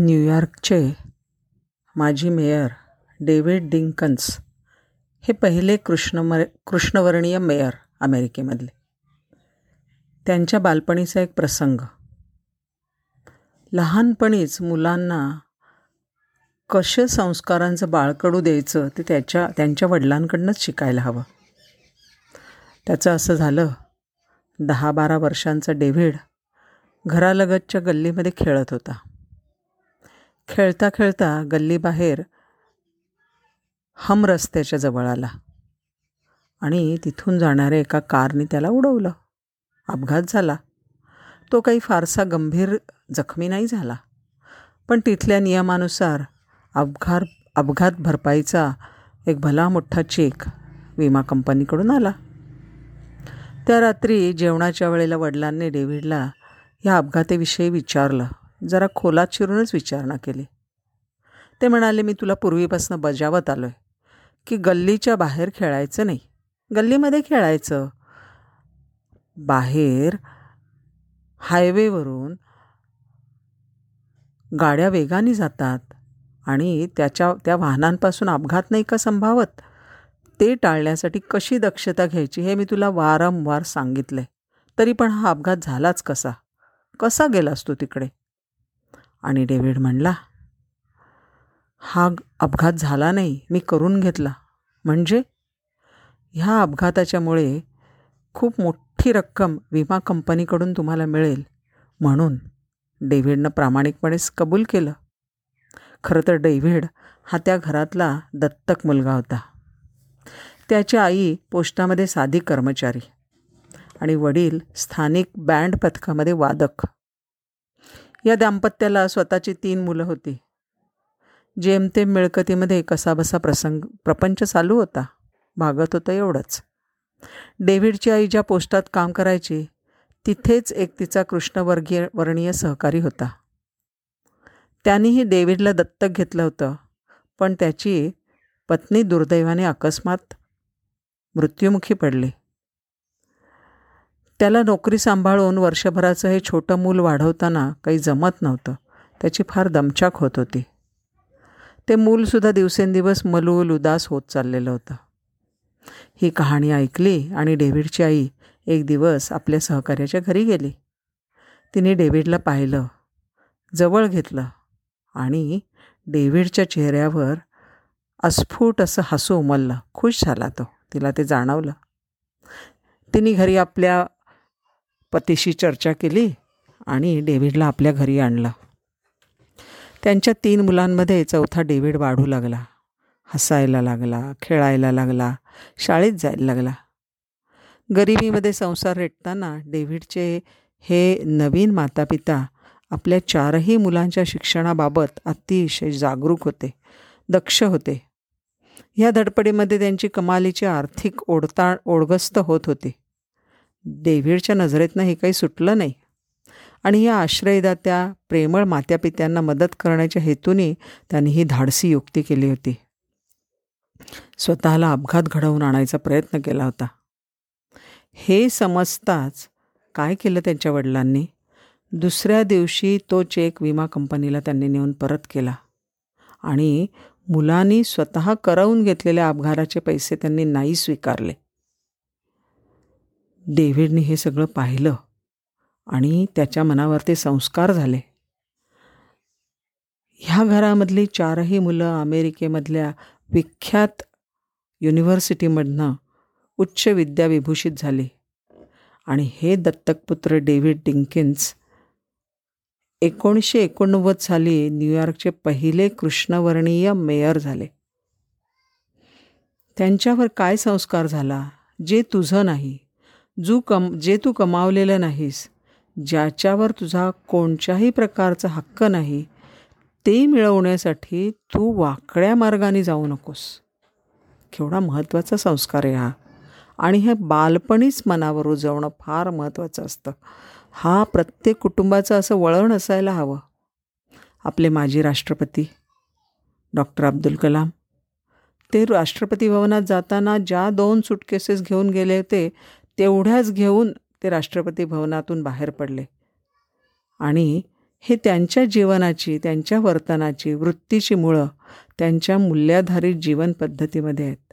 न्यूयॉर्कचे माजी mayor David डिंकन्स हे पहिले कृष्णमर कृष्णवर्णीय मेयर अमेरिकेमधले. त्यांच्या बालपणीचा एक प्रसंग. लहानपणीच मुलांना कसे संस्कारांचं बाळकडू द्यायचं ते त्याच्या त्यांच्या वडिलांकडनंच शिकायला हवं. त्याचं असं झालं दहा बारा वर्षांचा डेव्हिड घरालगतच्या गल्लीमध्ये खेळत होता. खेळता खेळता गल्लीबाहेर हम रस्त्याच्या जवळ आला आणि तिथून जाणाऱ्या एका कारने त्याला उडवलं. अपघात झाला. तो काही फारसा गंभीर जखमी नाही झाला. पण तिथल्या नियमानुसार अपघात अपघात भरपाईचा एक भला मोठा चेक विमा कंपनीकडून आला. त्या रात्री जेवणाच्या वेळेला वडिलांनी डेव्हिडला या अपघाताविषयी विचारलं. जरा खोलात शिरूनच विचारणा केली. ते म्हणाले मी तुला पूर्वीपासून बजावत आलो आहे की गल्लीच्या बाहेर खेळायचं नाही. गल्लीमध्ये खेळायचं? बाहेर हायवेवरून गाड्या वेगाने जातात आणि त्याच्या त्या वाहनांपासून अपघात नाही का संभावत? ते टाळण्यासाठी कशी दक्षता घ्यायची हे मी तुला वारंवार सांगितलं आहे तरी पण हा अपघात झालाच कसा? कसा गेलास तू तिकडे? आणि डेव्हिड म्हणला हा अपघात झाला नाही मी करून घेतला. म्हणजे? ह्या अपघाताच्यामुळे खूप मोठी रक्कम विमा कंपनीकडून तुम्हाला मिळेल. म्हणून डेव्हिडनं प्रामाणिकपणेच कबूल केलं. खरं तर डेव्हिड हा त्या घरातला दत्तक मुलगा होता. त्याची आई पोस्टामध्ये साधी कर्मचारी आणि वडील स्थानिक बँड पथकामध्ये वादक. या दाम्पत्याला स्वतःची तीन मुलं होती. जेमतेम मिळकतीमध्ये कसाबसा प्रसंग प्रपंच चालू होता. भागत होतं एवढंच. डेव्हिडची आई ज्या पोस्टात काम करायची तिथेच एक तिचा कृष्णवर्गीय वर्णीय सहकारी होता. त्यांनीही डेव्हिडला दत्तक घेतलं होतं पण त्याची पत्नी दुर्दैवाने अकस्मात मृत्युमुखी पडली. त्याला नोकरी सांभाळून वर्षभराचं हे छोटं मूल वाढवताना काही जमत नव्हतं. त्याची फार दमछाक होत होती. ते मूलसुद्धा दिवसेंदिवस मलूल उदास होत चाललेलं होतं. ही कहाणी ऐकली आणि डेव्हिडची आई एक दिवस आपल्या सहकार्याच्या घरी गेली. तिने डेव्हिडला पाहिलं जवळ घेतलं आणि डेव्हिडच्या चेहऱ्यावर अस्फुट असं हसू उमललं. खुश झाला तो. तिला ते जाणवलं. तिने घरी आपल्या पतीशी चर्चा केली आणि डेव्हिडला आपल्या घरी आणलं. त्यांच्या तीन मुलांमध्ये चौथा डेव्हिड वाढू लागला. हसायला लागला खेळायला लागला शाळेत जायला लागला. गरिबीमध्ये संसार रेटताना डेव्हिडचे हे नवीन मातापिता आपल्या चारही मुलांच्या शिक्षणाबाबत अतिशय जागरूक होते दक्ष होते. ह्या धडपडीमध्ये त्यांची कमालीची आर्थिक ओढता ओढगस्त होत होती. डेव्हिडच्या नजरेतनं हे काही सुटलं नाही. आणि या आश्रयदात्या प्रेमळ मात्यापित्यांना मदत करण्याच्या हेतूने त्यांनी ही धाडसी युक्ती केली होती. स्वतःला अपघात घडवून आणायचा प्रयत्न केला होता. हे समजताच काय केलं त्यांच्या वडिलांनी? दुसऱ्या दिवशी तो चेक विमा कंपनीला त्यांनी नेऊन परत केला. आणि मुलांनी स्वतः करवून घेतलेल्या अपघाताचे पैसे त्यांनी नाही स्वीकारले. डेव्हिडने हे सगळं पाहिलं आणि त्याच्या मनावर ते संस्कार झाले. ह्या घरामधली चारही मुलं अमेरिकेमधल्या विख्यात युनिव्हर्सिटीमधनं उच्च विद्याविभूषित झाली. आणि हे दत्तकपुत्र डेव्हिड डिंकिन्स एकोणीसशे एकोणनव्वद साली न्यूयॉर्कचे पहिले कृष्णवर्णीय मेयर झाले. त्यांच्यावर काय संस्कार झाला जे तुझं नाही जू कम जे तू कमावलेलं नाहीस ज्याच्यावर तुझा कोणत्याही प्रकारचा हक्क नाही ते मिळवण्यासाठी तू वाकड्या मार्गाने जाऊ नकोस. केवढा महत्त्वाचा संस्कार आहे हा. आणि हे बालपणीच मनावर रुजवणं फार महत्त्वाचं असतं. हा प्रत्येक कुटुंबाचं असं वळण असायला हवं. आपले माजी राष्ट्रपती डॉक्टर अब्दुल कलाम. ते राष्ट्रपती भवनात जाताना ज्या दोन सुटकेसेस घेऊन गेले होते तेवढ्याच घेऊन ते राष्ट्रपती भवनातून बाहेर पडले. आणि हे त्यांच्या जीवनाची त्यांच्या वर्तनाची वृत्तीची मुळं त्यांच्या मूल्याधारित जीवन पद्धतीमध्ये आहेत.